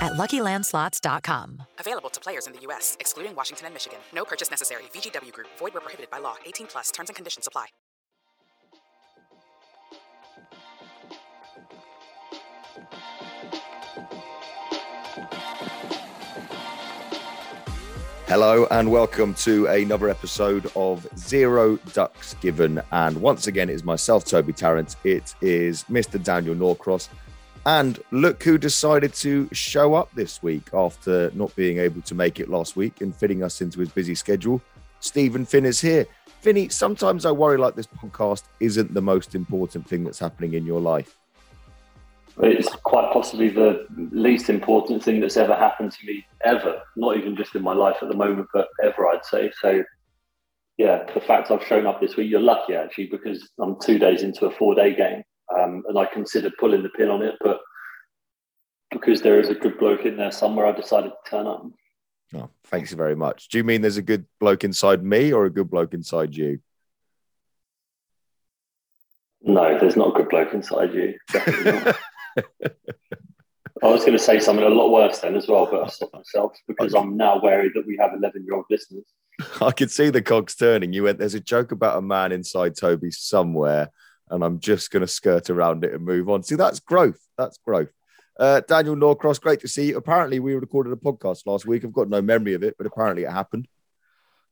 at LuckyLandSlots.com. Available to players in the U.S., excluding Washington and Michigan. No purchase necessary. VGW Group. Void where prohibited by law. 18 plus. Terms and conditions apply. Hello and welcome to another episode of Zero Ducks Given. And once again, it is myself, Toby Tarrant. It is Mr. Daniel Norcross. And look who decided to show up this week after not being able to make it last week and fitting us into his busy schedule. Stephen Finn is here. Finny, sometimes I worry like this podcast isn't the most important thing that's happening in your life. It's quite possibly the least important thing that's ever happened to me ever. Not even just in my life at the moment, but ever, I'd say. So, yeah, the fact I've shown up this week, you're lucky actually, because I'm two days into a four day game. Um, and I considered pulling the pin on it, but because there is a good bloke in there somewhere, I decided to turn up. Oh, thanks very much. Do you mean there's a good bloke inside me or a good bloke inside you? No, there's not a good bloke inside you. I was going to say something a lot worse then as well, but I stopped myself because I'm now wary that we have 11 year old listeners. I could see the cogs turning. You went, there's a joke about a man inside Toby somewhere, and I'm just going to skirt around it and move on. See, that's growth. That's growth. Uh, Daniel Norcross, great to see you. Apparently, we recorded a podcast last week. I've got no memory of it, but apparently it happened.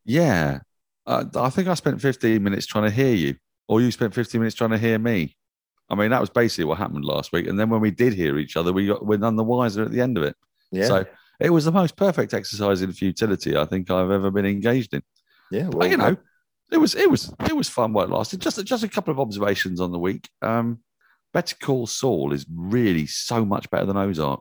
Yeah. Uh, I think I spent 15 minutes trying to hear you, or you spent 15 minutes trying to hear me. I mean, that was basically what happened last week. And then when we did hear each other, we got we're none the wiser at the end of it. Yeah. So it was the most perfect exercise in futility I think I've ever been engaged in. Yeah, well, But, you know, it was it was it was fun while it lasted. Just just a couple of observations on the week. Um, Better Call Saul is really so much better than Ozark.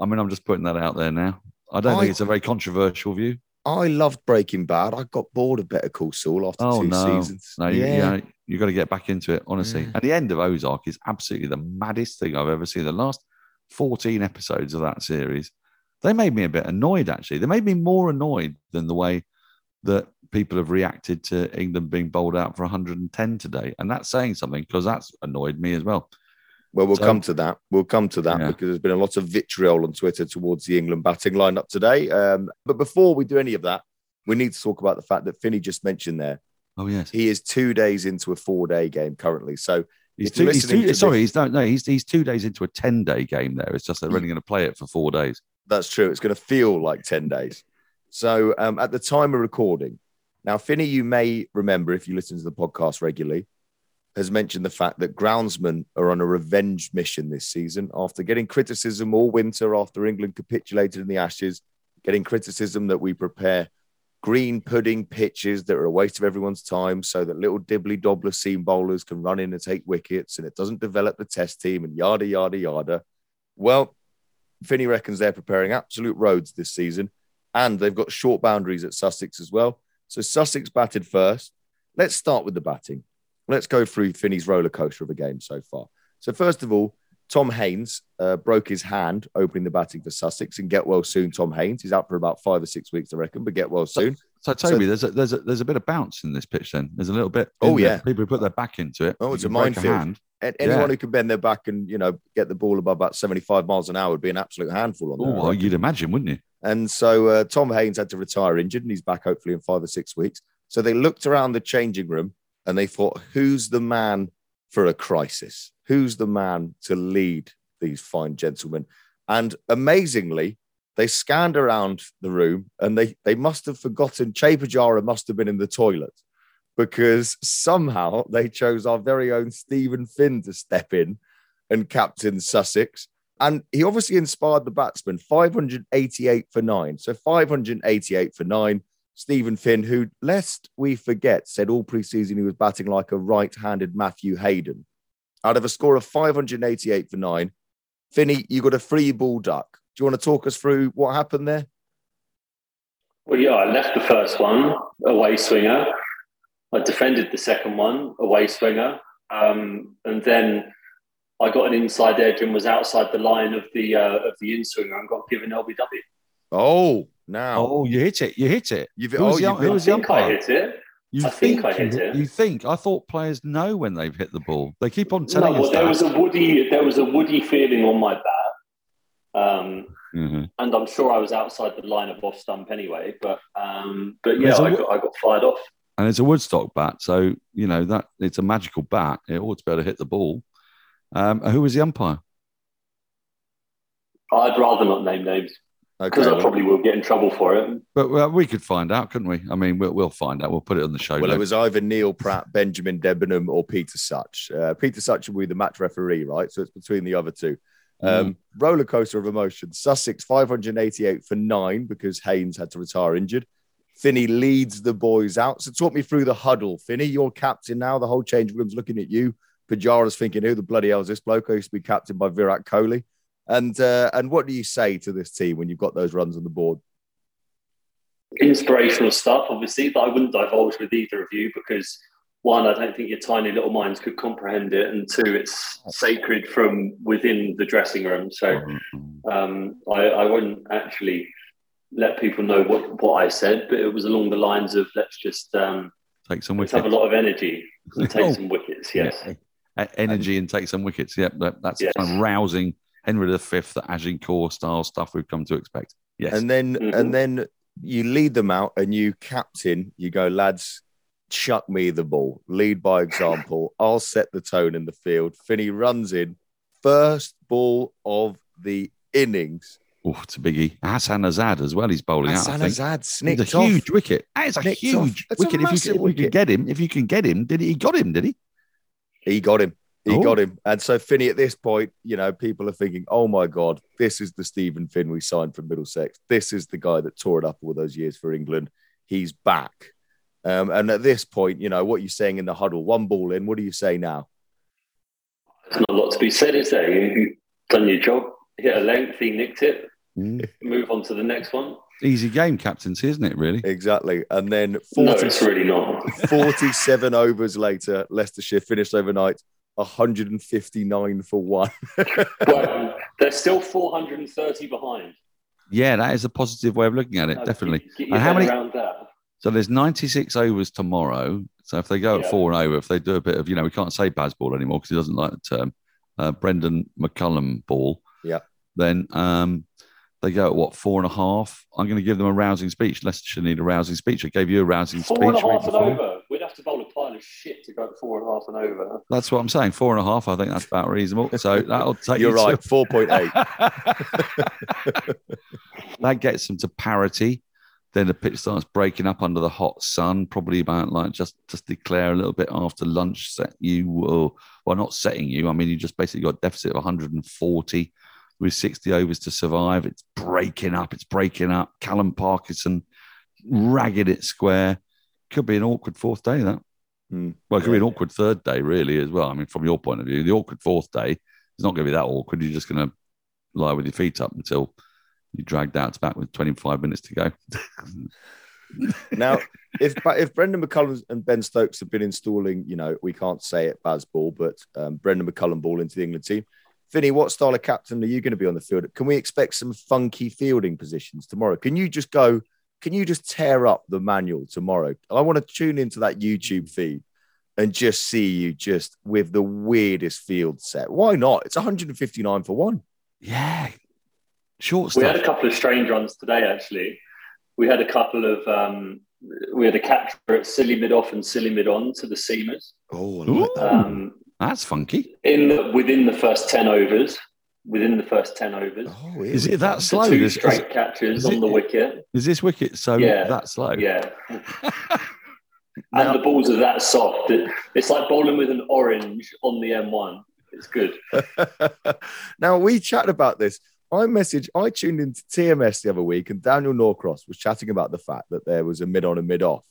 I mean, I'm just putting that out there now. I don't I- think it's a very controversial view. I loved Breaking Bad. I got bored of Better Call Saul after Oh two no, seasons. no, you, yeah. you, you got to get back into it. Honestly, Yeah. and the end of Ozark is absolutely the maddest thing I've ever seen. The last 14 episodes of that series, they made me a bit annoyed. Actually, they made me more annoyed than the way that people have reacted to England being bowled out for 110 today, and that's saying something because that's annoyed me as well. Well, we'll So- come to that. We'll come to that Yeah. because there's been a lot of vitriol on Twitter towards the England batting lineup today. Um, but before we do any of that, we need to talk about the fact that Finney just mentioned there. Oh yes, He is two days into a four day game currently. So he's two, he's two sorry, this- he's no, no, he's he's two days into a 10 day game. There, it's just they're only going to play it for four days. that's true. It's going to feel like 10 days. So um, at the time of recording, now, Finney, you may remember if you listen to the podcast regularly, has mentioned the fact that groundsmen are on a revenge mission this season after getting criticism all winter after England capitulated in the Ashes, getting criticism that we prepare green pudding pitches that are a waste of everyone's time so that little dibbly dobbler seam bowlers can run in and take wickets and it doesn't develop the test team and yada, yada, yada. Well, Finney reckons they're preparing absolute roads this season and they've got short boundaries at Sussex as well. So Sussex batted first. Let's start with the batting. Let's go through Finney's roller coaster of a game so far. So first of all, Tom Haines uh, broke his hand opening the batting for Sussex and get well soon. Tom Haines, he's out for about five or six weeks, I reckon, but get well soon. So Toby, there's a there's a there's a bit of bounce in this pitch. Then there's a little bit. Oh, yeah. people who put their back into it. Oh, it's a minefield. A- anyone Yeah. who can bend their back and you know get the ball above about 75 miles an hour would be an absolute handful on Oh, that. Well, you'd imagine, wouldn't you? And so uh, Tom Haines had to retire injured, and he's back hopefully in five or six weeks. So they looked around the changing room and they thought, who's the man for a crisis? Who's the man to lead these fine gentlemen? And amazingly, they scanned around the room and they they must have forgotten Che Pujara must have been in the toilet because somehow they chose our very own Stephen Finn to step in and captain Sussex. And he obviously inspired the batsman 588 for nine. So 588 for nine. Stephen Finn, who, lest we forget, said all preseason he was batting like a right handed Matthew Hayden. Out of a score of 588 for nine, Finney, you got a free ball duck. Do you want to talk us through what happened there? Well, yeah, I left the first one away swinger. I defended the second one away swinger, um, and then I got an inside edge and was outside the line of the uh, of the in swinger and got given LBW. Oh, now Oh, you hit it. You hit it. you've, Who was oh, the- you've who I was the think I umpire? hit it. You I think I hit it. You think? I thought players know when they've hit the ball. They keep on No, telling well, us there that. was a woody there was a woody feeling on my bat, um, Mhm. and I'm sure I was outside the line of off stump anyway. But um, but yeah, There's a I wo- got, I got fired off. And it's a Woodstock bat, so you know that it's a magical bat. It ought to be able to hit the ball. Um, who was the umpire? I'd rather not name names because okay, I well- probably will get in trouble for it. But well, we could find out, couldn't we? I mean, we'll, we'll find out. We'll put it on the show. Well, it was either Neil Pratt, Benjamin Debenham, or Peter Such. Uh, Peter Such will be the match referee, right? So it's between the other two. Um, roller coaster of emotions. Sussex 588 for nine because Haines had to retire injured. Finney leads the boys out. So talk me through the huddle. Finney, you're captain now. The whole change room's looking at you. Pujara's thinking, who the bloody hell is this bloke? I used to be captain by Virat Kohli. And uh, and what do you say to this team when you've got those runs on the board? inspirational stuff, obviously, that I wouldn't divulge with either of you because one, I don't think your tiny little minds could comprehend it, and two, it's sacred from within the dressing room. So um, I, I wouldn't actually let people know what, what I said, but it was along the lines of let's just um, take some let's wickets. have a lot of energy and take Oh. some wickets. Yes. Yeah. Energy and take some wickets. Yep, that, that's Yes. kind of rousing Henry V, the Agincourt style stuff we've come to expect. Yes. And then Mhm. and then you lead them out and you captain, you go, lads, chuck me the ball. Lead by example. I'll set the tone in the field. Finney runs in. First ball of the innings. oh, it's a biggie. Hassan Azad as well. He's bowling out. Hassan. Azad It's a off. huge wicket. That is a huge. It's a wicket. If you, if you can get him, if you can get him, did he? He got him, did he? He got him. He Oh. got him. And so Finney, at this point, you know, people are thinking, oh my God, this is the Stephen Finn we signed from Middlesex. This is the guy that tore it up all those years for England. He's back. Um, and at this point, you know, what you're saying in the huddle, one ball in, what do you say now? There's not a lot to be said, is there? You've done your job, hit a length, he nicked it, move on to the next one. Easy game captaincy, isn't it? Really? Exactly. And then No, it's really not. 47 overs later, Leicestershire finished overnight 159 for one. Well, they're still 430 behind. Yeah, that is a positive way of looking at it. Uh, Definitely. Get, get And how many- around that. So there's 96 overs tomorrow. So if they go at Yeah. four and over, if they do a bit of, you know, we can't say Bazball anymore because he doesn't like the term, uh, Brendon McCullum ball. Yeah. Then um, they go at what four and a half. I'm going to give them a rousing speech. Leicestershire need a rousing speech. I gave you a rousing Four speech. and a half and over. We'd have to bowl a pile of shit to go at four and a half and over. That's what I'm saying. Four and a half. I think that's about reasonable. So that'll take You're you right, 4.8. that gets them to parity. Then the pitch starts breaking up under the hot sun, probably about like just just declare a little bit after lunch, set you well, well not setting you. I mean, you just basically got a deficit of 140 with 60 overs to survive. It's breaking up, it's breaking up. Callum Parkinson ragged it square. Could be an awkward fourth day, that. Hmm. Well, it could be an Yeah. awkward third day, really, as well. I mean, from your point of view, the awkward fourth day is not going to be that awkward. You're just going to lie with your feet up until you dragged out back with 25 minutes to go. Now, if if Brendon McCullum and Ben Stokes have been installing, you know, we can't say it Baz ball, but um, Brendon McCullum ball into the England team. Finney, what style of captain are you going to be on the field? Can we expect some funky fielding positions tomorrow? Can you just go can you just tear up the manual tomorrow? I want to tune into that YouTube feed and just see you just with the weirdest field set. Why not? It's 159 for one. Yeah. Short We had a couple of strange runs today, actually. We had a couple of, um, we had a capture at silly mid off and silly mid on to the seamers. Oh, I like that. Um, That's funky. in the, within the first 10 overs, within the first 10 overs. Oh, Is it that slow? two Is, is, straight catches on it- the wicket. is this wicket so Yeah. that slow? Yeah. And the balls are that soft. It, it's like bowling with an orange on the M1. It's good. now we chatted about this. I messaged, I tuned into TMS the other week, and Daniel Norcross was chatting about the fact that there was a mid on and mid off.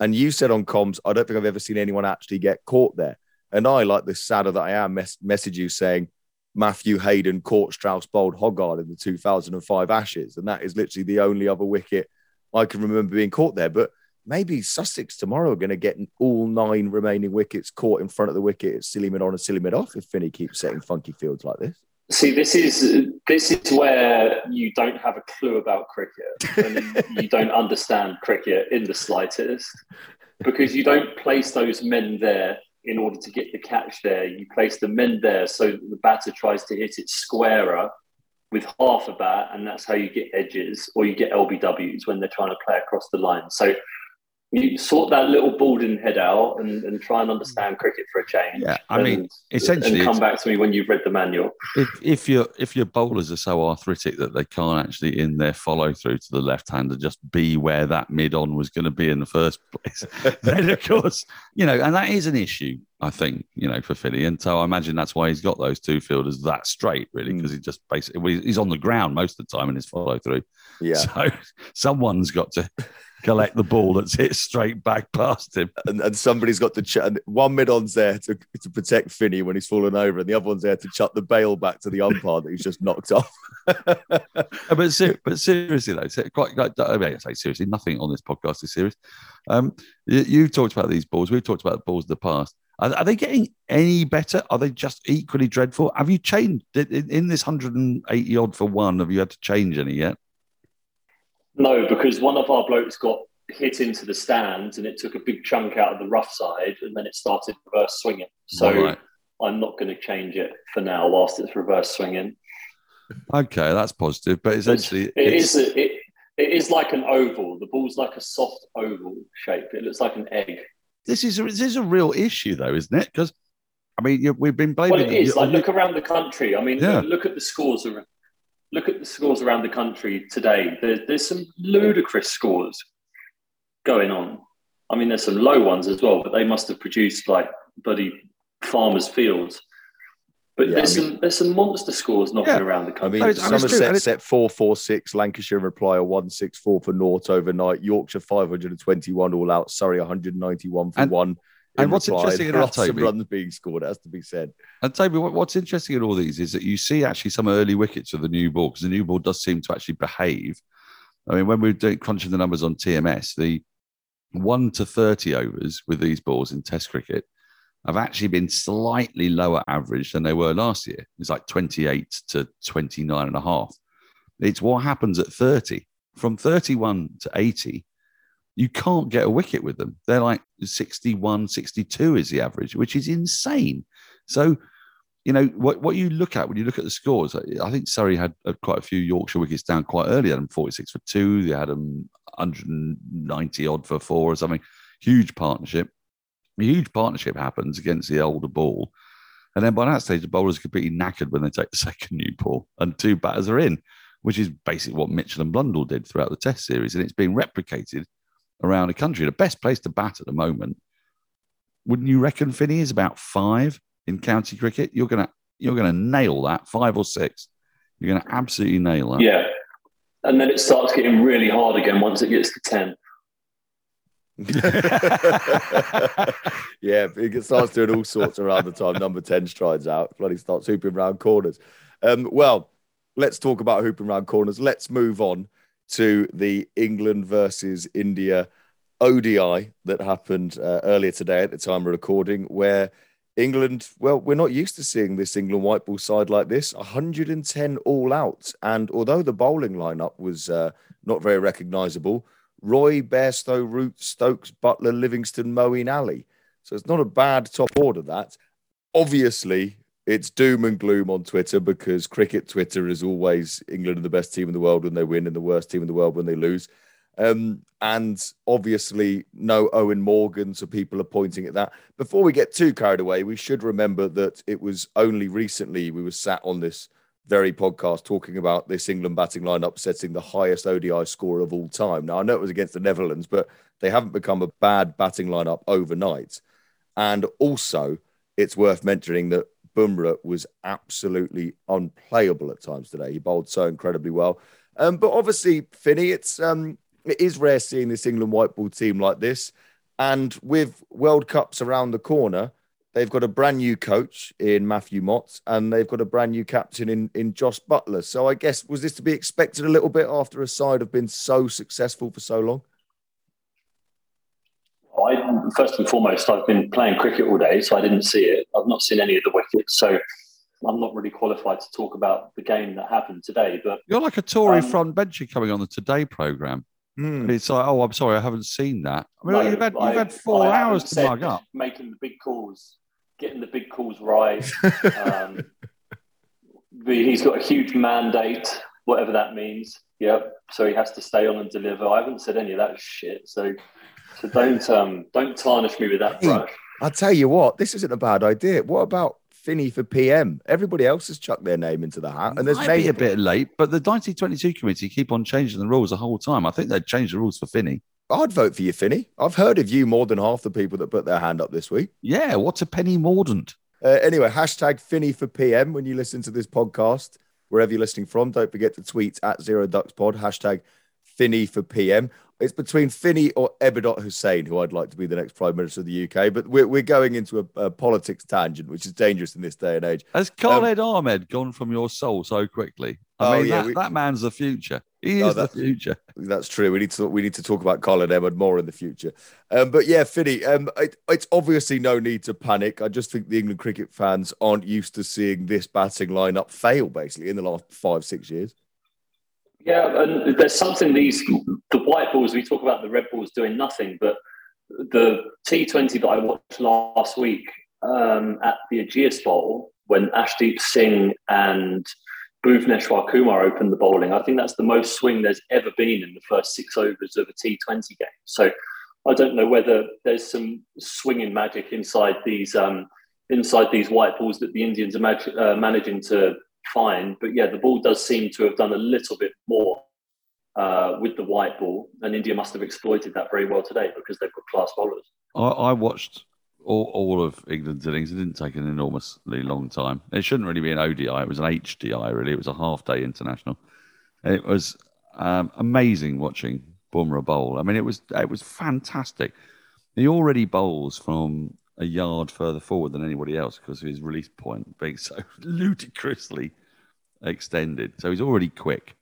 And you said on comms, I don't think I've ever seen anyone actually get caught there. And I, like the sadder that I am, mess- message you saying Matthew Hayden caught Strauss bowled Hoggard in the 2005 Ashes. And that is literally the only other wicket I can remember being caught there. But maybe Sussex tomorrow are going to get all nine remaining wickets caught in front of the wicket silly mid on and silly mid off if Finney keeps setting funky fields like this. See, this is this is where you don't have a clue about cricket and you don't understand cricket in the slightest because you don't place those men there in order to get the catch there. You place the men there so that the batter tries to hit it squarer with half a bat, and that's how you get edges or you get LBWs when they're trying to play across the line. So you sort that little balding head out and, and try and understand cricket for a change. Yeah, I mean, and, essentially and come back to me when you've read the manual. if, if your if your bowlers are so arthritic that they can't actually in their follow through to the left hander just be where that mid on was going to be in the first place, then of course you know, and that is an issue. I think you know for Philly, and so I imagine that's why he's got those two fielders that straight, really, Mm. because he just basically well, he's on the ground most of the time in his follow through. Yeah. So someone's got to collect the ball that's hit straight back past him. and, and somebody's got to ch- and one mid on's there to, to protect Finney when he's fallen over, and the other one's there to chuck the bail back to the umpire that he's just knocked off. But, ser- but seriously though, quite, quite I, mean, I say seriously, nothing on this podcast is serious. Um, you, you've talked about these balls. We've talked about the balls in the past. Are, are they getting any better? Are they just equally dreadful? Have you changed in, in this 180 odd for one? Have you had to change any yet? No, because one of our blokes got hit into the stands and it took a big chunk out of the rough side and then it started reverse swinging. So Right. I'm not going to change it for now whilst it's reverse swinging. Okay, that's positive. But essentially, It it's, is a, it, it is like an oval. The ball's like a soft oval shape. It looks like an egg. this is a, this is a real issue though, isn't it? Because I mean, you, we've been blaming. Well, it is. Like, look around the country. I mean, Yeah. look at the scores. Ar- Look at the scores around the country today. There's, there's some ludicrous scores going on. I mean, there's some low ones as well, but they must have produced like bloody farmers' fields. But Yeah, there's I mean- some there's some monster scores knocking Yeah. around the I country. mean, No, it's- I mean, it's true, Somerset and it- set 446, Lancashire reply a 164 for Naught overnight, Yorkshire 521 all out, Surrey 191 for And- one. And what's interesting in of Toby- runs being scored, has to be said. And Toby, what, what's interesting in all these is that you see actually some early wickets of the new ball because the new ball does seem to actually behave. I mean, when we were doing crunching the numbers on TMS, the one to 30 overs with these balls in Test cricket have actually been slightly lower average than they were last year. It's like 28 to 29 and a half. It's what happens at 30. From 31 to 80, you can't get a wicket with them. They're like 61, 62 is the average, which is insane. So, you know, what, what you look at when you look at the scores, I think Surrey had quite a few Yorkshire wickets down quite early. They had them 46 for two, they had them 190 odd for four or something. Huge partnership. A huge partnership happens against the older ball. And then by that stage, the bowler's are completely knackered when they take the second new ball and two batters are in, which is basically what Mitchell and Blundell did throughout the Test series. And it's being replicated around the country. The best place to bat at the moment, wouldn't you reckon, Finney, is about five in county cricket? You're gonna you're gonna nail that five or six. You're gonna absolutely nail that. yeah, and then it starts getting really hard again once it gets to ten. yeah, it starts doing all sorts around the time number 10 strides out. Bloody starts hooping round corners. Um, well, let's talk about hooping round corners. Let's move on to the England versus India ODI that happened uh, earlier today at the time of recording, where England, well, we're not used to seeing this England white ball side like this. 110 all out. And although the bowling lineup was uh, not very recognisable, Roy, Bairstow, Root, Stokes, Buttler, Livingstone, Moeen, Ali. So it's not a bad top order, that. Obviously, it's doom and gloom on Twitter because cricket Twitter is always England are the best team in the world when they win and the worst team in the world when they lose. Um, and obviously, no Eoin Morgan, so people are pointing at that. Before we get too carried away, we should remember that it was only recently we were sat on this very podcast talking about this England batting lineup setting the highest ODI score of all time. Now, I know it was against the Netherlands, but they haven't become a bad batting lineup overnight. And also, it's worth mentioning that Bumrah was absolutely unplayable at times today. He bowled so incredibly well. Um, but obviously, Finney, it's um, it is rare seeing this England white ball team like this. And with World Cups around the corner, they've got a brand new coach in Matthew Mott and they've got a brand new captain in, in Jos Buttler. So I guess, was this to be expected a little bit after a side have been so successful for so long? I, first and foremost, I've been playing cricket all day, so I didn't see it. I've not seen any of the wickets. So I'm not really qualified to talk about the game that happened today. But you're like a Tory um, front bencher coming on the Today program. Mm. It's like, oh, I'm sorry, I haven't seen that. I mean, no, you've had you've had four hours to mug up, making the big calls, getting the big calls right. um, he's got a huge mandate, whatever that means. Yep. So he has to stay on and deliver. I haven't said any of that shit. So, so don't um, don't tarnish me with that brush. I tell you what, this isn't a bad idea. What about Finney for PM. Everybody else has chucked their name into the hat, and there's maybe a bit late, but the 1922 committee keep on changing the rules the whole time. I think they'd change the rules for Finney. I'd vote for you, Finney. I've heard of you more than half the people that put their hand up this week. Yeah, what's a Penny Mordaunt? Uh, anyway, hashtag Finney for PM when you listen to this podcast, wherever you're listening from. Don't forget to tweet at Zero Ducks Pod, hashtag Finney for PM. It's between Finney or Ebadot Hossain, who I'd like to be the next Prime Minister of the UK. But we're, we're going into a, a politics tangent, which is dangerous in this day and age. Has Khaled um, Ahmed gone from your soul so quickly? I oh, mean, yeah, that, we, that man's the future. He oh, is the future. That's true. We need to we need to talk about Khaled Ahmed more in the future. Um, but yeah, Finney, um, it, it's obviously no need to panic. I just think the England cricket fans aren't used to seeing this batting lineup fail basically in the last five six years. Yeah, and there's something these the white balls we talk about the red balls doing nothing, but the T20 that I watched last week um, at the Ageas Bowl when Arshdeep Singh and Bhuvneshwar Kumar opened the bowling, I think that's the most swing there's ever been in the first six overs of a T20 game. So I don't know whether there's some swinging magic inside these um, inside these white balls that the Indians are mag- uh, managing to find. But yeah, the ball does seem to have done a little bit more uh, with the white ball, and India must have exploited that very well today because they've got class bowlers. I, I watched all, all, of England's innings. It didn't take an enormously long time. It shouldn't really be an ODI. It was an HDI. Really, it was a half-day international. It was um, amazing watching Bumrah bowl. I mean, it was it was fantastic. He already bowls from a yard further forward than anybody else because of his release point being so ludicrously extended. So he's already quick.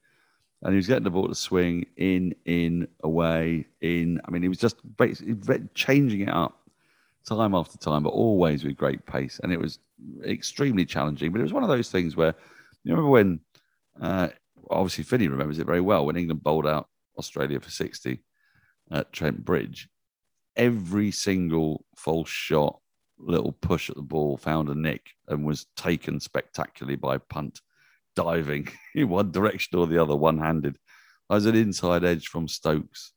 And he was getting the ball to swing in, in, away, in. I mean, he was just basically changing it up time after time, but always with great pace. And it was extremely challenging. But it was one of those things where you remember when, uh, obviously, Finney remembers it very well, when England bowled out Australia for 60 at Trent Bridge every single false shot, little push at the ball found a nick and was taken spectacularly by punt, diving in one direction or the other, one handed. As an inside edge from Stokes,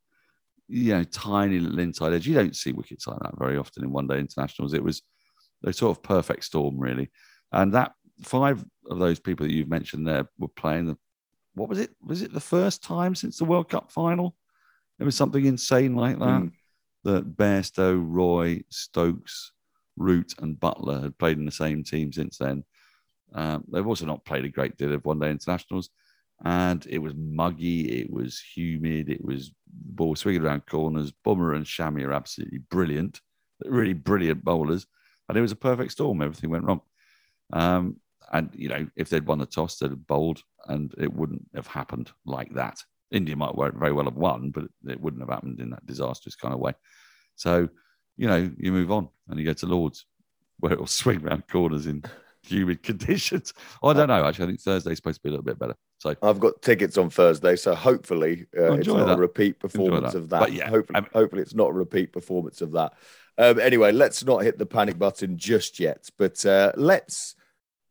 you know, tiny little inside edge. You don't see wickets like that very often in one day internationals. It was a sort of perfect storm, really. And that five of those people that you've mentioned there were playing the what was it? Was it the first time since the World Cup final? It was something insane like that. Mm that Bairstow, Roy, Stokes, Root, and Buttler had played in the same team since then. Um, they've also not played a great deal of one day internationals. And it was muggy, it was humid, it was ball swinging around corners. Bumrah and Shami are absolutely brilliant, really brilliant bowlers. And it was a perfect storm. Everything went wrong. Um, and, you know, if they'd won the toss, they'd have bowled and it wouldn't have happened like that. India might very well have won, but it wouldn't have happened in that disastrous kind of way. So, you know, you move on and you go to Lords. where it'll swing round corners in humid conditions. I don't know. Actually, I think Thursday's supposed to be a little bit better. So I've got tickets on Thursday, so hopefully uh, it's not that. a repeat performance that. of that. But yeah, hopefully, I mean- hopefully it's not a repeat performance of that. Um, anyway, let's not hit the panic button just yet, but uh, let's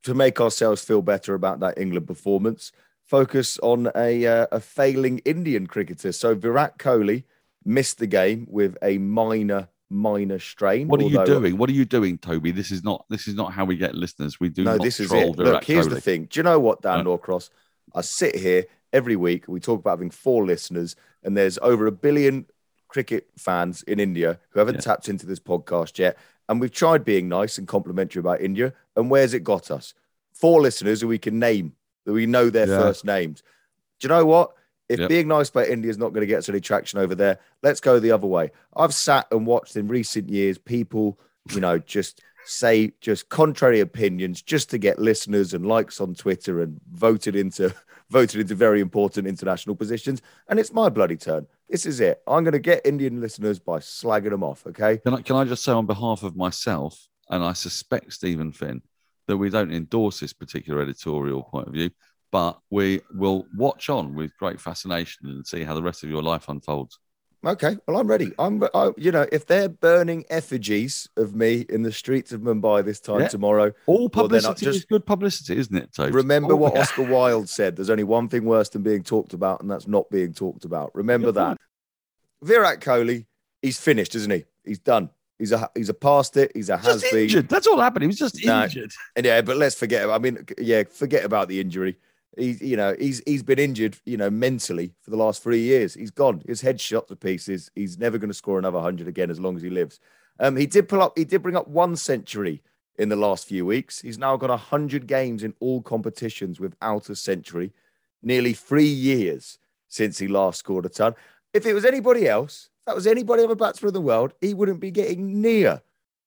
to make ourselves feel better about that England performance. Focus on a uh, a failing Indian cricketer. So Virat Kohli missed the game with a minor minor strain. what are you doing? What are you doing, Toby? This is not this is not how we get listeners. We do no, not this is it. Look, here's Kohli. the thing. Do you know what, Dan Right. Norcross? I sit here every week. We talk about having four listeners, and there's over a billion cricket fans in India who haven't Yeah. tapped into this podcast yet. And we've tried being nice and complimentary about India. And where's it got us? Four listeners who we can name, that we know their Yeah. first names. Do you know what? If Yep. being nice about India is not going to get us any traction over there, let's go the other way. I've sat and watched in recent years people, you know, just say just contrary opinions just to get listeners and likes on Twitter and voted into voted into very important international positions. And it's my bloody turn. This is it. I'm going to get Indian listeners by slagging them off. Okay. Can I, can I just say on behalf of myself, and I suspect Stephen Finn, that we don't endorse this particular editorial point of view, but we will watch on with great fascination and see how the rest of your life unfolds. Okay, well, I'm ready. I'm, I, you know, if they're burning effigies of me in the streets of Mumbai this time Yeah. tomorrow, All Well, publicity just- is good publicity, isn't it, Toby? remember Oh, what yeah. Oscar Wilde said. There's only one thing worse than being talked about, and that's not being talked about. Remember Good that. point. Virat Kohli, he's finished, isn't he? He's done. He's a he's a past it. He's a has been. That's all happened. He was just No. injured. And yeah, but let's forget. I mean, yeah, forget about the injury. He's you know he's he's been injured you know mentally for the last three years. He's gone. His head shot to pieces. He's never going to score another hundred again as long as he lives. Um, he did pull up. He did bring up one century in the last few weeks. He's now got hundred games in all competitions without a century. Nearly three years since he last scored a ton. If it was anybody else, if that was anybody other batsman in the world, he wouldn't be getting near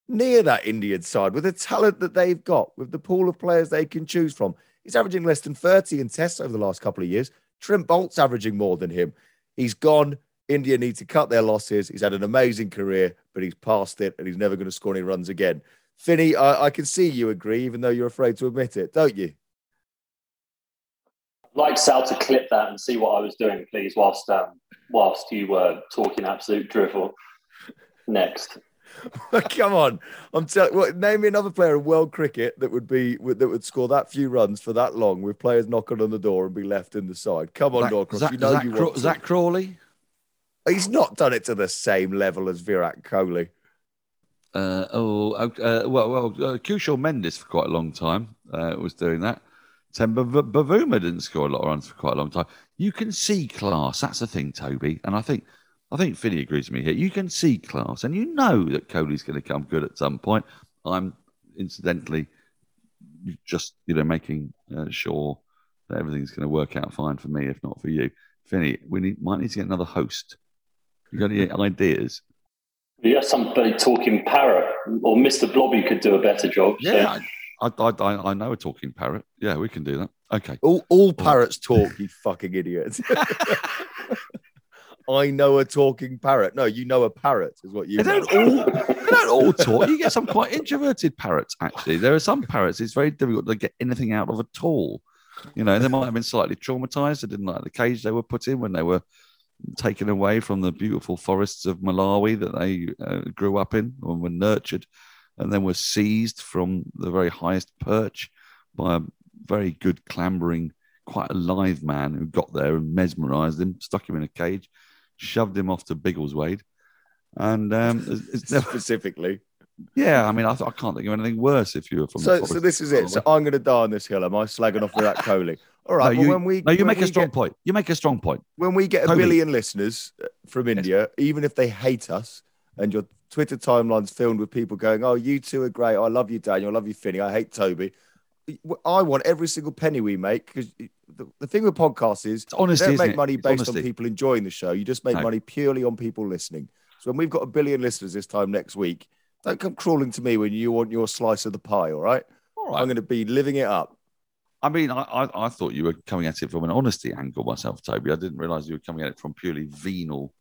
near that Indian side with the talent that they've got, with the pool of players they can choose from. He's averaging less than 30 in tests over the last couple of years. Trent Boult's averaging more than him. He's gone. India need to cut their losses. He's had an amazing career, but he's passed it and he's never going to score any runs again. Finney, I, I can see you agree, even though you're afraid to admit it, don't you? I'd like Sal to clip that and see what I was doing, please, whilst um, whilst you were talking absolute drivel. Next. Come on, I'm telling. What, name me another player in world cricket that would be that would score that few runs for that long with players knocking on the door and be left in the side. Come on, Zach, Norcross. Zach, you know Zach, you Craw- want. Zak Crawley. He's not done it to the same level as Virat Kohli. Uh, oh, uh, well, well, uh, Kusal Mendis for quite a long time uh, was doing that. Temba Bavuma didn't score a lot of runs for quite a long time. You can see class. That's the thing, Toby. And I think, I think Finney agrees with me here. You can see class, and you know that Kohli's going to come good at some point. I'm incidentally just, you know, making uh, sure that everything's going to work out fine for me, if not for you. Finney, we need, might need to get another host. You got any ideas? Yeah, somebody talking parrot, or Mr. Blobby could do a better job. so- Yeah, I, I, I, I know a talking parrot. Yeah, we can do that. Okay. All, all parrots talk, you fucking idiot. I know a talking parrot. No, you know a parrot is what you They know. don't all they don't all talk. You get some quite introverted parrots. Actually, there are some parrots. It's very difficult to get anything out of at all. You know, they might have been slightly traumatized. They didn't like the cage they were put in when they were taken away from the beautiful forests of Malawi that they uh, grew up in and were nurtured, and then were seized from the very highest perch by a very good clambering, quite a live man who got there and mesmerized him, stuck him in a cage, shoved him off to Biggleswade. And um, it's, never, Specifically. yeah, I mean, I, I can't think of anything worse if you were from. So, so this is it. So I'm going to die on this hill. Am I slagging off Virat Kohli? All right. no, well, you, when we no, you make a strong get- point. You make a strong point. when we get a billion listeners uh, from India, even if they hate us, and your Twitter timeline's filled with people going, "Oh, you two are great. I love you, Daniel. I love you, Finney. I hate Toby." I want every single penny we make because the, the thing with podcasts is It's honesty, you don't make it? money based on people enjoying the show. You just make No. money purely on people listening. So when we've got a billion listeners this time next week, don't come crawling to me when you want your slice of the pie. All right, All I'm going to be living it up. I mean, I, I, I thought you were coming at it from an honesty angle myself, Toby. I didn't realize you were coming at it from purely venal,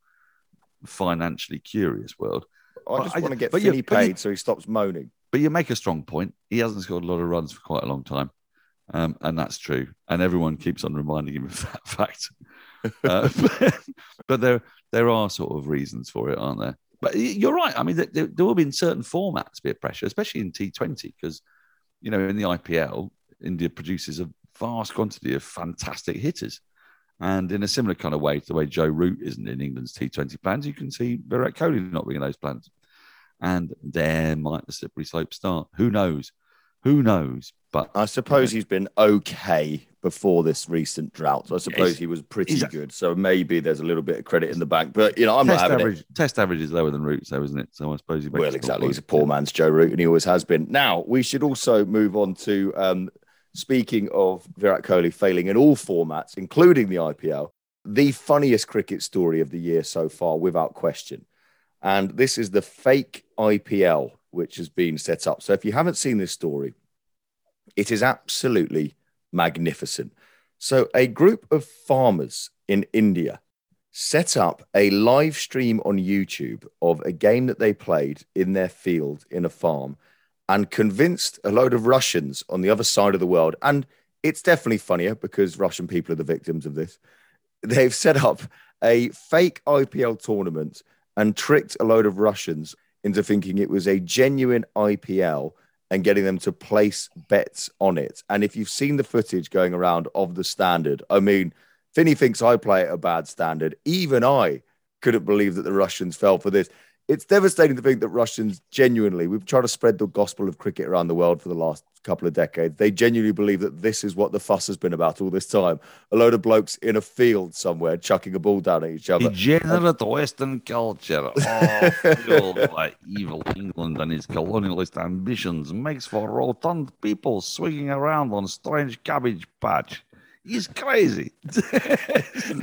financially curious world. I just I- want to get Finney but you- paid so he stops moaning. But you make a strong point. He hasn't scored a lot of runs for quite a long time, um, and that's true. And everyone keeps on reminding him of that fact. uh, but, there there are sort of reasons for it, aren't there? But you're right. I mean, there, there will be in certain formats be a pressure, especially in T20, because you know in the IPL, India produces a vast quantity of fantastic hitters. And in a similar kind of way to the way Joe Root isn't in England's T20 plans, you can see Virat Kohli not being in those plans. And there might the slippery slope start. Who knows? Who knows? But I suppose he's been okay before this recent drought. I suppose he was pretty good. So maybe there's a little bit of credit in the bank. But you know, I'm test not having average. it. Test average is lower than Root's, though, isn't it? So I suppose he Well, exactly. He's a poor man's Joe Root, and he always has been. Now we should also move on to um, speaking of Virat Kohli failing in all formats, including the IPL. The funniest cricket story of the year so far, without question. And this is the fake IPL, which has been set up. So if you haven't seen this story, it is absolutely magnificent. So, a group of farmers in India set up a live stream on YouTube of a game that they played in their field in a farm and convinced a load of Russians on the other side of the world. And it's definitely funnier because Russian people are the victims of this. They've set up a fake IPL tournament and tricked a load of Russians into thinking it was a genuine IPL and getting them to place bets on it. And if you've seen the footage going around of the standard, I mean, Finney thinks I play at a bad standard. Even I couldn't believe that the Russians fell for this. It's devastating to think that Russians genuinely, we've tried to spread the gospel of cricket around the world for the last couple of decades. They genuinely believe that this is what the fuss has been about all this time. A load of blokes in a field somewhere chucking a ball down at each other. Degenerate Western culture, all fueled by evil England and its colonialist ambitions, makes for rotund people swinging around on strange cabbage patch. He's crazy.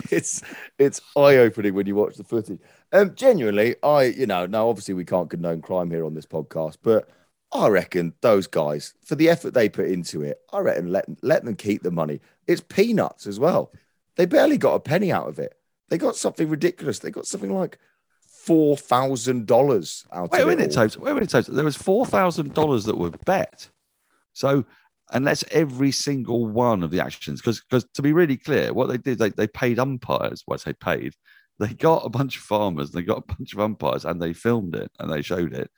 it's it's eye opening when you watch the footage. Um, genuinely, I you know now obviously we can't condone crime here on this podcast, but I reckon those guys for the effort they put into it, I reckon let let them keep the money. It's peanuts as well. They barely got a penny out of it. They got something ridiculous. They got something like four thousand dollars out of it. Wait a minute, total. Wait a minute, total. There was four thousand dollars that were bet. So unless every single one of the actions, because because to be really clear, what they did, they, they paid umpires. Well, I say paid. They got a bunch of farmers, they got a bunch of umpires, and they filmed it and they showed it.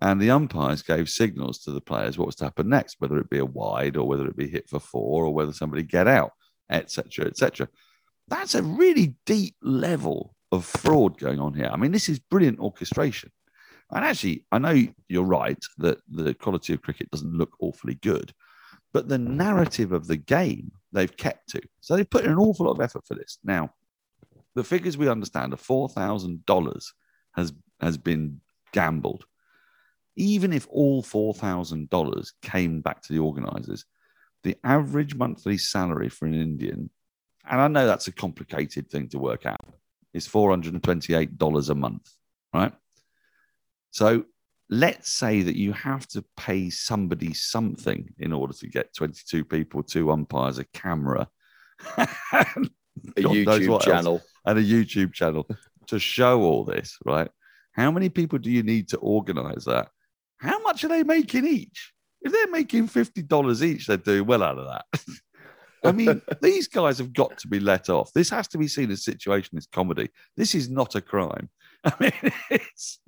And the umpires gave signals to the players what was to happen next, whether it be a wide or whether it be hit for four or whether somebody get out, etc., etc. That's a really deep level of fraud going on here. I mean, this is brilliant orchestration. And actually, I know you're right that the quality of cricket doesn't look awfully good, but the narrative of the game they've kept to. So they've put in an awful lot of effort for this. Now, the figures we understand are four thousand dollars has has been gambled. Even if all four thousand dollars came back to the organisers, the average monthly salary for an Indian, and I know that's a complicated thing to work out, is four hundred and twenty-eight dollars a month, right? So let's say that you have to pay somebody something in order to get 22 people, two umpires, a camera, a YouTube what else, channel. and a YouTube channel to show all this, right? How many people do you need to organize that? How much are they making each? If they're making $50 each, they're doing well out of that. I mean, these guys have got to be let off. This has to be seen as situation situationist comedy. This is not a crime. I mean, it's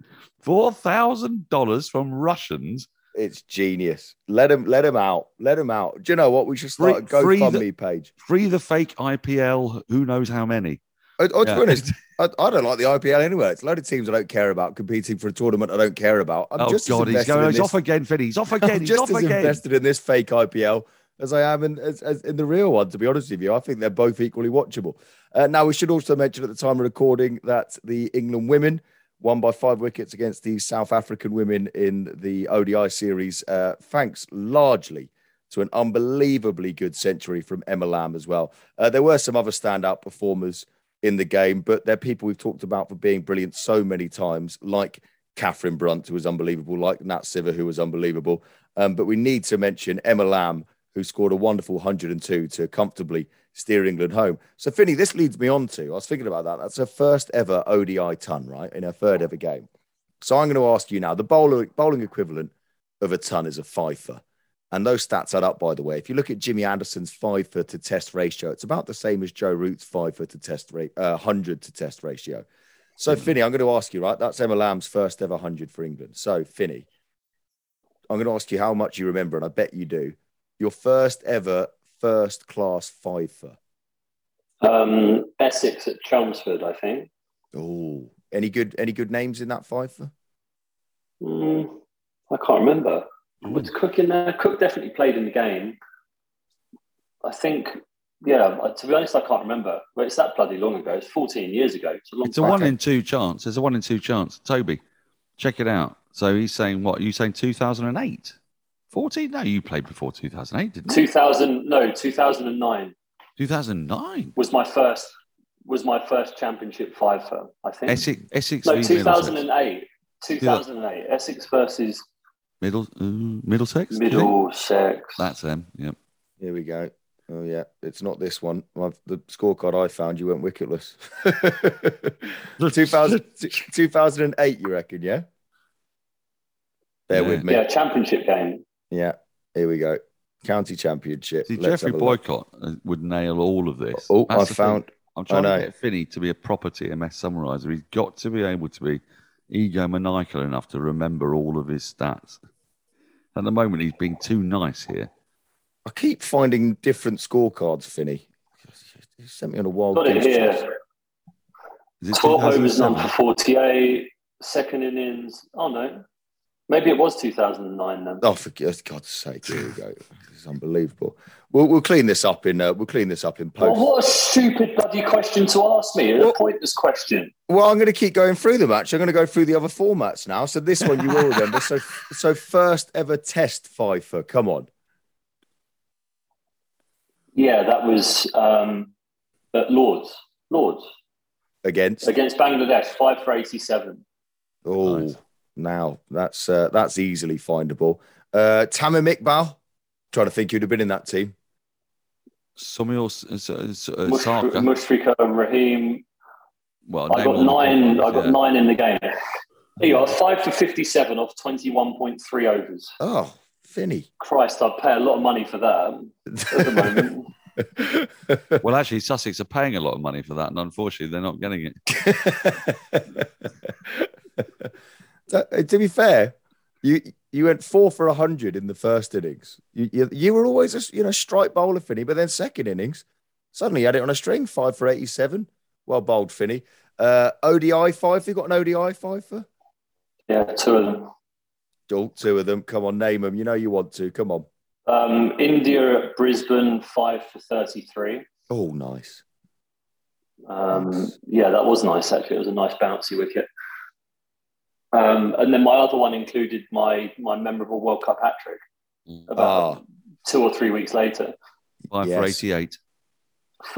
four thousand dollars from Russians. It's genius. Let him let him out. Let him out. Do you know what? We should start a Free- free GoFundMe page. Free the fake IPL. Who knows how many? I, I, to Yeah. be honest, I, I don't like the IPL anyway. It's a load of teams I don't care about competing for a tournament I don't care about. I'm oh just God, he's going. He's this, off again, Finney. He's off again. I'm He's just off as again. invested in this fake IPL as I am in as, as in the real one. To be honest with you, I think they're both equally watchable. Uh, now we should also mention at the time of recording that the England women won by five wickets against the South African women in the ODI series, uh, thanks largely to an unbelievably good century from Emma Lamb as well. Uh, there were some other standout performers in the game, but they're people we've talked about for being brilliant so many times, like Katherine Brunt, who was unbelievable, like Nat Siver, who was unbelievable. Um, but we need to mention Emma Lamb, who scored a wonderful 102 to comfortably steer England home. So, Finney, this leads me on to I was thinking about that. That's her first ever ODI ton, right? In her third ever game. So, I'm going to ask you now the bowling, bowling equivalent of a ton is a fifer. And those stats add up, by the way. If you look at Jimmy Anderson's fifer to test ratio, it's about the same as Joe Root's fifer to test rate, uh, 100 to test ratio. So, mm-hmm. Finney, I'm going to ask you, right? That's Emma Lamb's first ever 100 for England. So, Finney, I'm going to ask you how much you remember, and I bet you do. Your first ever first class fifer. Um, Essex at Chelmsford, I think. Oh, any good any good names in that fifer? Mm, I can't remember. Mm. Was Cook in there? Cook definitely played in the game. I think, yeah. To be honest, I can't remember. But it's that bloody long ago. It's 14 years ago. It's a, it's a one in two chance. There's a one in two chance. Toby, check it out. So he's saying what? Are you saying 2008? 14? No, you played before 2008, didn't you? 2000, no, 2009. 2009 was my first was my first championship fifer. I think Essex. Essex no, 2008. 2008. Essex versus Middle uh, Middlesex. Middlesex. That's them. Yep. Here we go. Oh yeah, it's not this one. I've, the scorecard I found, you went wicketless. 2000, 2008, you reckon? Yeah. Bear yeah. with me. Yeah, championship game. Yeah. Here we go. County championship. See, Geoffrey Boycott uh, would nail all of this. Oh, That's I found. Thing. I'm trying to get Finney to be a proper TMS summariser. He's got to be able to be egomaniacal enough to remember all of his stats. At the moment, he's being too nice here. I keep finding different scorecards, Finney. He sent me on a wild. Got it here. Twelve homers, none for forty-eight. Second innings. Oh no, maybe it was two thousand and nine then. Oh, for God's sake! Here we go. This is unbelievable. We'll, we'll clean this up in uh, we'll clean this up in post. Well, what a stupid bloody question to ask me. Well, a pointless question. Well, I'm going to keep going through the match. I'm going to go through the other formats now. So this one you will remember. So so first ever test fifer. Come on. Yeah, that was um, at Lords. Lords against against Bangladesh, five for eighty-seven. Oh, nice. now that's uh, that's easily findable. Uh, Tamim Iqbal. Trying to think who'd have been in that team. Samuel uh, uh, Mushfiq Rahim. Well, I got nine. I got yeah. nine in the game. Here you are, five for fifty-seven off twenty-one point three overs. Oh, Finney! Christ, I'd pay a lot of money for that at the moment. well, actually, Sussex are paying a lot of money for that, and unfortunately, they're not getting it. to be fair, you you went four for hundred in the first innings. You, you, you were always a you know strike bowler, Finney, but then second innings, suddenly you had it on a string, five for eighty-seven. Well bowled, Finney. Uh, ODI five. You got an ODI five for? Yeah, two of them. Oh, two of them. Come on, name them. You know you want to. Come on. Um, India at Brisbane, five for thirty-three. Oh, nice. Um, nice. Yeah, that was nice. Actually, it was a nice bouncy wicket. Um, and then my other one included my my memorable World Cup hat trick about oh. two or three weeks later. Five yes. for eighty-eight.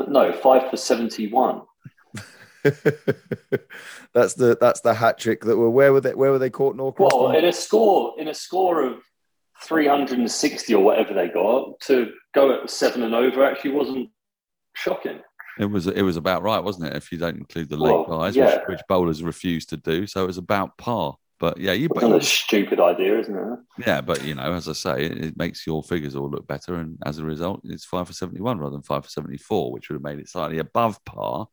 No, five for seventy-one. that's the that's the hat trick that were where were they where were they caught Norcross? Well, in a score in a score of three hundred and sixty or whatever they got to go at seven and over actually wasn't shocking. It was it was about right, wasn't it? If you don't include the well, guys, yeah. which, which, bowlers refuse to do, so it was about par. But yeah, you. It's a stupid idea, isn't it? Yeah, but you know, as I say, it, it, makes your figures all look better, and as a result, it's five for seventy-one rather than five for seventy-four, which would have made it slightly above par.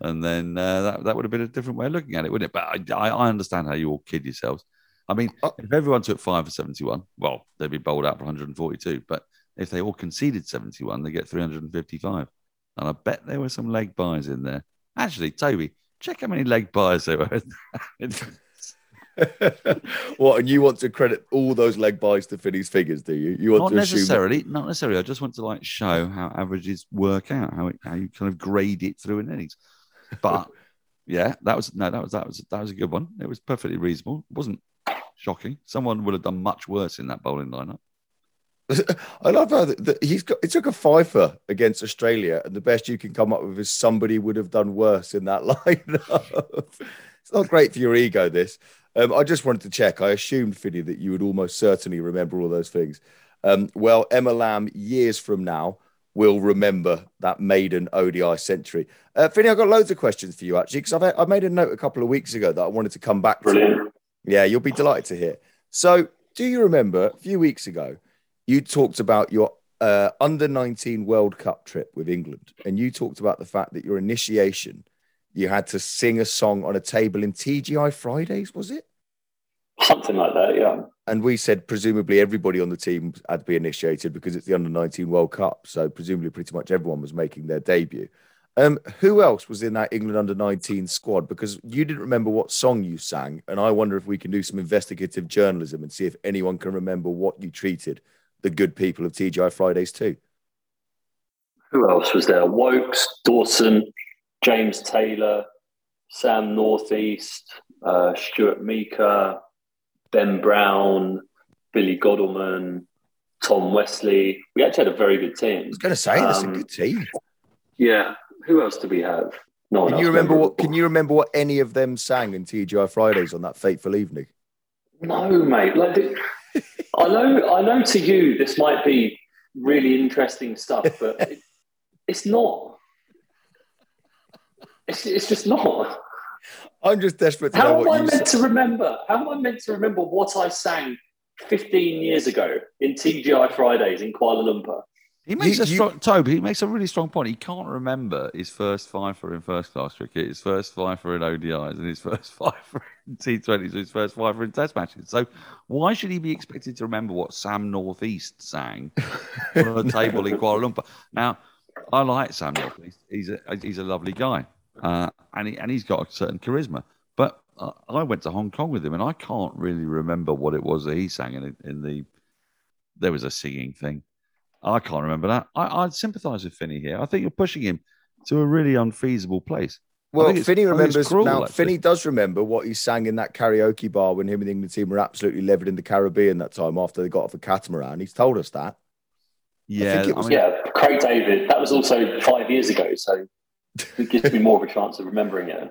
And then uh, that that would have been a different way of looking at it, wouldn't it? But I, I understand how you all kid yourselves. I mean, uh, if everyone took five for seventy-one, well, they'd be bowled out for one hundred and forty-two. But if they all conceded seventy-one, they get three hundred and fifty-five. And I bet there were some leg byes in there. Actually, Toby, check how many leg byes there were. what? And you want to credit all those leg byes to Finney's figures, do you? You want not to necessarily, assume... not necessarily. I just want to like show how averages work out, how it, how you kind of grade it through an innings. But yeah, that was no, that was that was that was a good one. It was perfectly reasonable. It wasn't shocking. Someone would have done much worse in that bowling lineup. I love how the, the, he's got. He took a fifer against Australia, and the best you can come up with is somebody would have done worse in that lineup. it's not great for your ego. This. Um, I just wanted to check. I assumed, Finney, that you would almost certainly remember all those things. Um, well, Emma Lamb, years from now, will remember that maiden ODI century. Uh, Finney, I've got loads of questions for you actually, because I made a note a couple of weeks ago that I wanted to come back Brilliant. to. Yeah, you'll be delighted to hear. So do you remember a few weeks ago you talked about your uh, under 19 World Cup trip with England, and you talked about the fact that your initiation, you had to sing a song on a table in TGI Fridays, was it? Something like that, yeah. And we said presumably everybody on the team had to be initiated because it's the under 19 World Cup. So presumably pretty much everyone was making their debut. Um, who else was in that England under 19 squad? Because you didn't remember what song you sang. And I wonder if we can do some investigative journalism and see if anyone can remember what you treated the good people of TGI Fridays too. Who else was there? Woakes, Dawson, James Taylor, Sam Northeast, uh, Stuart Meaker, Ben Brown, Billy Godleman, Tom Westley. We actually had a very good team. I was going to say, that's um, a good team. Yeah. Who else do we have? No can you remember what? Can you remember what any of them sang in TGI Fridays on that fateful evening? No, mate. Like, I know, I know. To you, this might be really interesting stuff, but it, it's not. It's, it's just not. I'm just desperate to How am I meant to remember? How am I meant to remember what I sang 15 years ago in TGI Fridays in Kuala Lumpur? He makes you, a strong, you, Toby, he makes a really strong point. He can't remember his first five for in first class cricket, his first five for in ODIs, and his first fifer in T20s, his first fifer in test matches. So why should he be expected to remember what Sam Northeast sang on a table in Kuala Lumpur? Now, I like Sam Northeast. He's a, he's a lovely guy, uh, and, he, and he's got a certain charisma. But uh, I went to Hong Kong with him, and I can't really remember what it was that he sang in, in the. There was a singing thing I can't remember that. I, would sympathise with Finney here. I think you're pushing him to a really unfeasible place. Well, Finney remembers cruel, now. Actually. Finney does remember what he sang in that karaoke bar when him and the England team were absolutely levered in the Caribbean that time after they got off a catamaran. He's told us that. Yeah, I was, I mean, yeah. Craig David. That was also five years ago, so it gives me more of a chance of remembering it.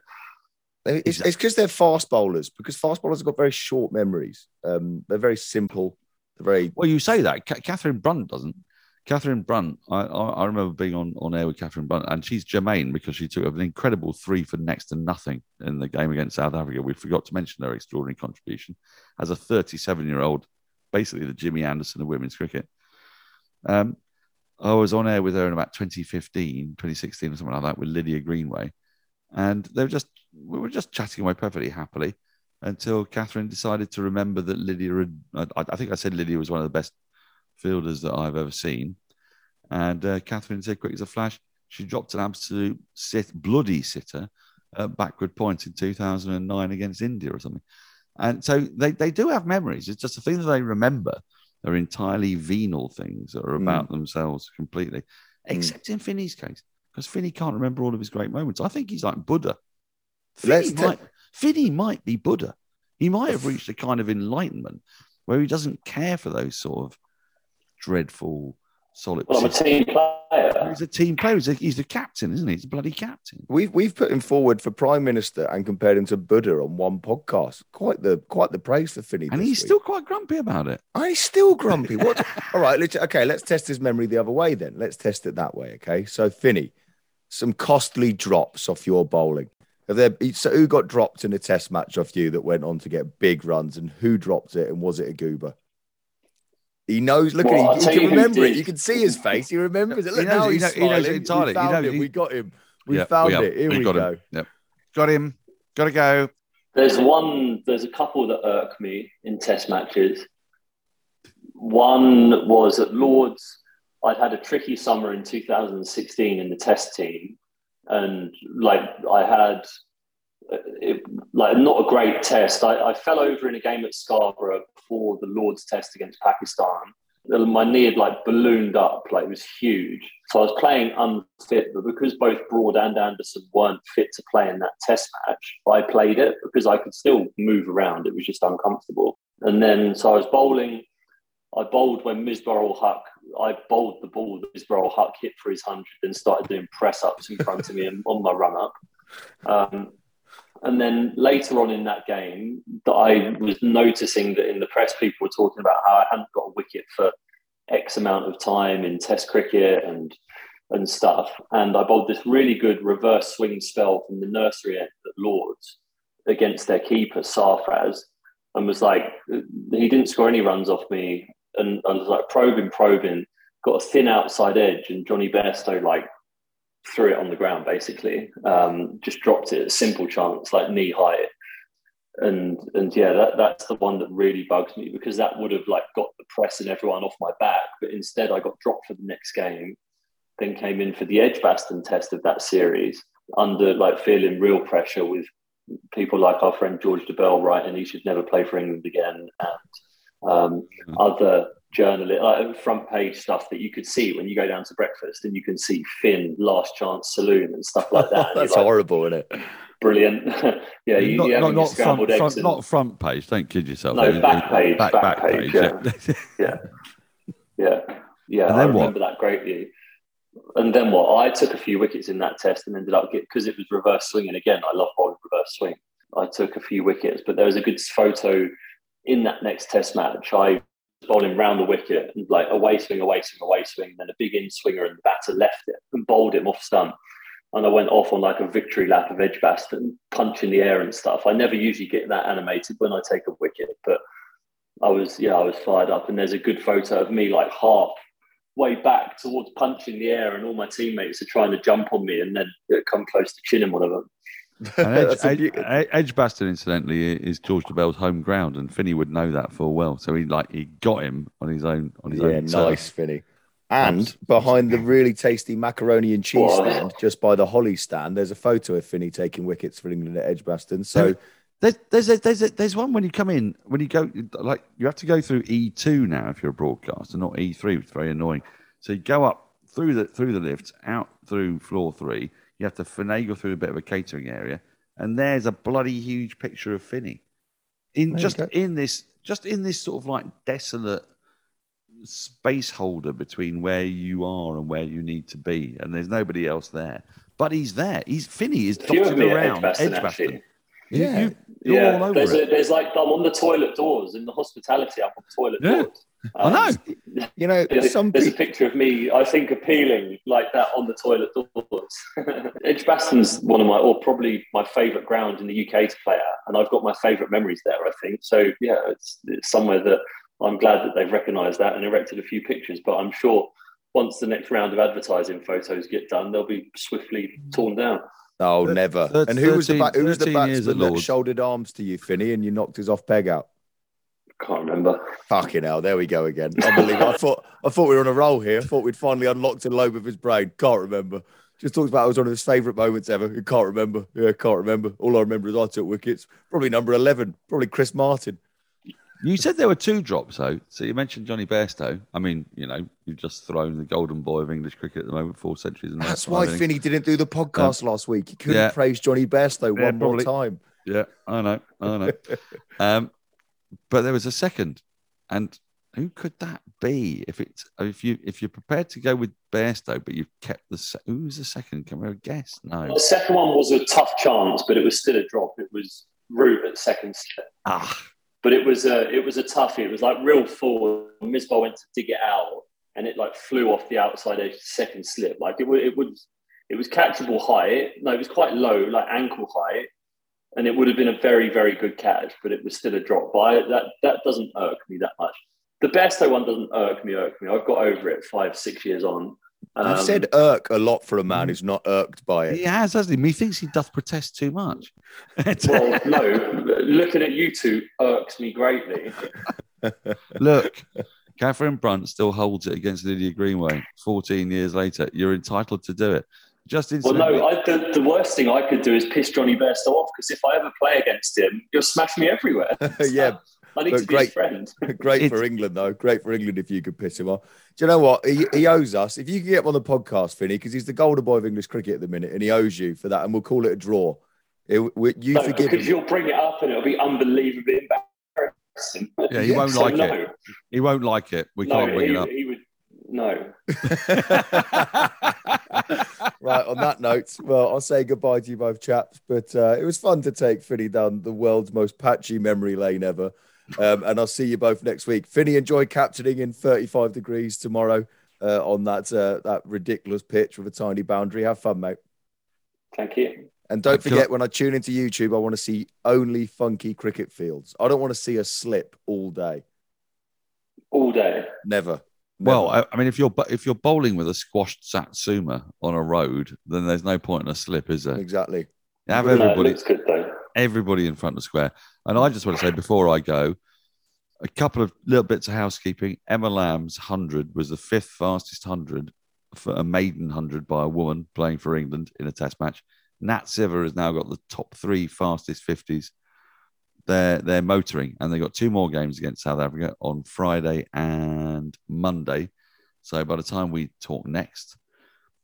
It's because they're fast bowlers. Because fast bowlers have got very short memories. Um, they're very simple. They're very well. You say that. Katherine Brunt doesn't. Katherine Brunt, I, I, remember being on, on air with Katherine Brunt, and she's germane because she took an incredible three for next to nothing in the game against South Africa. We forgot to mention her extraordinary contribution as a 37 year old, basically the Jimmy Anderson of women's cricket. Um, I was on air with her in about 2015, 2016, or something like that, with Lydia Greenway, and they were just we were just chatting away perfectly happily until Katherine decided to remember that Lydia had. I, I think I said Lydia was one of the best fielders that I've ever seen. And uh, Katherine said, quick as a flash, she dropped an absolute sit, bloody sitter at backward point in 2009 against India or something. And so they, they do have memories. It's just the thing that they remember are entirely venal things that are about mm. themselves completely, mm. except mm. in Finney's case, because Finney can't remember all of his great moments. I think he's like Buddha. Finney, might, Finney might be Buddha. He might have reached a kind of enlightenment where he doesn't care for those sort of dreadful solid. Well, I'm a team player. He's a team player. He's, a, he's the captain, isn't he? He's a bloody captain. We've we've put him forward for prime minister and compared him to Buddha on one podcast. Quite the quite the praise for Finney. And he's week. still quite grumpy about it. I he's still grumpy. What? All right. Let's, okay. Let's test his memory the other way then. Let's test it that way. Okay. So Finney, some costly drops off your bowling. Have there, so who got dropped in a test match off you that went on to get big runs, and who dropped it, and was it a goober? He knows. Look well, at him. He, can remember it. You can see his face. He remembers it. Look, he knows, now he's he knows, he knows entirely. We found it. We got him. We yep, found we it. Here we, we go. Him. Yep. Got him. Got to go. There's one. There's a couple that irk me in Test matches. One was at Lords. I'd had a tricky summer in 2016 in the Test team, and like I had it, like not a great test. I, I, fell over in a game at Scarborough before the Lord's test against Pakistan. My knee had like ballooned up, like it was huge. So I was playing unfit, but because both Broad and Anderson weren't fit to play in that test match, I played it because I could still move around. It was just uncomfortable. And then so I was bowling. I bowled when Misbah Huq. I bowled the ball that Misbah Huq hit for his hundred, and started doing press ups in front of me on my run up. Um, and then later on in that game, that I was noticing that in the press, people were talking about how I hadn't got a wicket for X amount of time in Test cricket and and stuff. And I bowled this really good reverse swing spell from the nursery end at Lords against their keeper Sarfraz. and was like, he didn't score any runs off me. And I was like probing, probing, got a thin outside edge, and Jonny Bairstow like threw it on the ground basically, um, just dropped it, a simple chance, like knee high. And and yeah, that, that's the one that really bugs me because that would have like got the press and everyone off my back. But instead, I got dropped for the next game, then came in for the Edgbaston test of that series under like feeling real pressure with people like our friend George Dobell, right, and he should never play for England again, and um, mm. other journalist like uh, front page stuff that you could see when you go down to breakfast and you can see Finn last chance saloon and stuff like that. That's like, horrible, isn't it? Brilliant. yeah, you, not, you not, not front, front, and, not front page. Don't kid yourself. No, back page. Back, back, back page. page yeah. yeah. yeah. Yeah. And I remember what? that greatly. And then what? I took a few wickets in that test and ended up because it was reverse swinging again. I love bowling reverse swing. I took a few wickets, but there was a good photo in that next test match. I bowling round the wicket and like away swing, away swing, away swing, and then a big in swinger and the batter left it and bowled him off stump. And I went off on like a victory lap of Edgbaston, punch in the air and stuff. I never usually get that animated when I take a wicket, but I was, yeah, I was fired up. And there's a good photo of me like half way back towards punching the air, and all my teammates are trying to jump on me and then come close to chinning one of them. Edge, Edge, Edgbaston, incidentally, is George Dobell's home ground, and Finney would know that full well. So he like he got him on his own on his yeah, own. nice, Finney. And behind the really tasty macaroni and cheese stand, just by the Holly stand, there's a photo of Finney taking wickets for England at Edgbaston. So there's there's a, there's a, there's one when you come in when you go like you have to go through E two now if you're a broadcaster, not E three. It's very annoying. So you go up through the through the lifts, out through floor three you have to finagle through a bit of a catering area, and there's a bloody huge picture of Finney in there just in this just in this sort of like desolate space holder between where you are and where you need to be, and there's nobody else there. But he's there. He's Finney is dotted around Edgbaston. Yeah, you, yeah. there's, a, there's, like I'm on the toilet doors in the hospitality. I'm on toilet yeah. doors. Um, I know. You know, there's, some there's people... a picture of me. I think appealing like that on the toilet doors. Edgbaston's one of my, or probably my favourite ground in the UK to play at, and I've got my favourite memories there. I think so. Yeah, it's, it's somewhere that I'm glad that they've recognised that and erected a few pictures. But I'm sure once the next round of advertising photos get done, they'll be swiftly torn down. Oh, never. 13, and who was the back, who was the batsman that shouldered arms to you, Finney, and you knocked his off peg out? Can't remember. Fucking hell! There we go again. Unbelievable. I thought I thought we were on a roll here. I thought we'd finally unlocked a lobe of his brain. Can't remember. Just talks about it was one of his favourite moments ever. He can't remember. Yeah, can't remember. All I remember is I took wickets. Probably number eleven. Probably Chris Martin. You said there were two drops, though. So you mentioned Jonny Bairstow. I mean, you know, you've just thrown the golden boy of English cricket at the moment, four centuries. And That's why Finney didn't do the podcast um, last week. He couldn't yeah. praise Jonny Bairstow yeah, one probably. more time. Yeah, I know, I know. um, but there was a second, and who could that be? If it's if you if you're prepared to go with Bairstow, but you've kept the se- who was the second? Can we have a guess? No, the second one was a tough chance, but it was still a drop. It was Root at second slip. Ah, but it was a it was a toughie. It was like real forward. Misbah went to dig it out, and it like flew off the outside edge, second slip. Like it, it was it was catchable height. No, it was quite low, like ankle height, and it would have been a very very good catch. But it was still a drop. But that that doesn't irk me that much. The Bairstow one doesn't irk me. Irk me. I've got over it five six years on. Um, I've said irk a lot for a man who's not irked by it. He has, hasn't he? Methinks he doth protest too much. well, no, looking at you two irks me greatly. Look, Katherine Brunt still holds it against Lydia Greenway 14 years later. You're entitled to do it. Just well, no, I, the, the, worst thing I could do is piss Jonny Bairstow off because if I ever play against him, you'll smash me everywhere. yeah, I need but to great, his friend. great for England, though. Great for England if you could piss him off. Do you know what? He, he owes us. If you can get him on the podcast, Finney, because he's the golden boy of English cricket at the minute, and he owes you for that, and we'll call it a draw. It, we, you no, forgive because him. you'll bring it up, and it'll be unbelievably embarrassing. Yeah, he won't so like no. it. He won't like it. We no, can't bring he, it up. He would no. right, on that note, well, I'll say goodbye to you both chaps, but uh, it was fun to take Finney down the world's most patchy memory lane ever. Um, and I'll see you both next week. Finney, enjoy captaining in 35 degrees tomorrow uh, on that uh, that ridiculous pitch with a tiny boundary. Have fun, mate. Thank you. And don't can forget, I- when I tune into YouTube, I want to see only funky cricket fields. I don't want to see a slip all day. All day. Never. Well, I, I mean, if you're bu- if you're bowling with a squashed satsuma on a road, then there's no point in a slip, is there? exactly. Have No, it everybody looks good though. Everybody in front of the square. And I just want to say before I go, a couple of little bits of housekeeping. Emma Lamb's hundred was the fifth fastest hundred for a maiden hundred by a woman playing for England in a Test match. Nat Siver has now got the top three fastest fifties. They're they're motoring, and they've got two more games against South Africa on Friday and Monday. So by the time we talk next,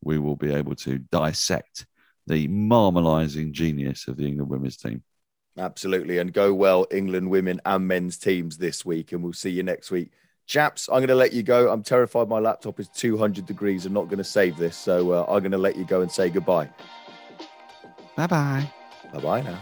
we will be able to dissect the marmalising genius of the England women's team. Absolutely. And go well, England women and men's teams this week. And we'll see you next week. Chaps, I'm going to let you go. I'm terrified my laptop is 200 degrees. I'm not going to save this. So uh, I'm going to let you go and say goodbye. Bye bye. Bye bye now.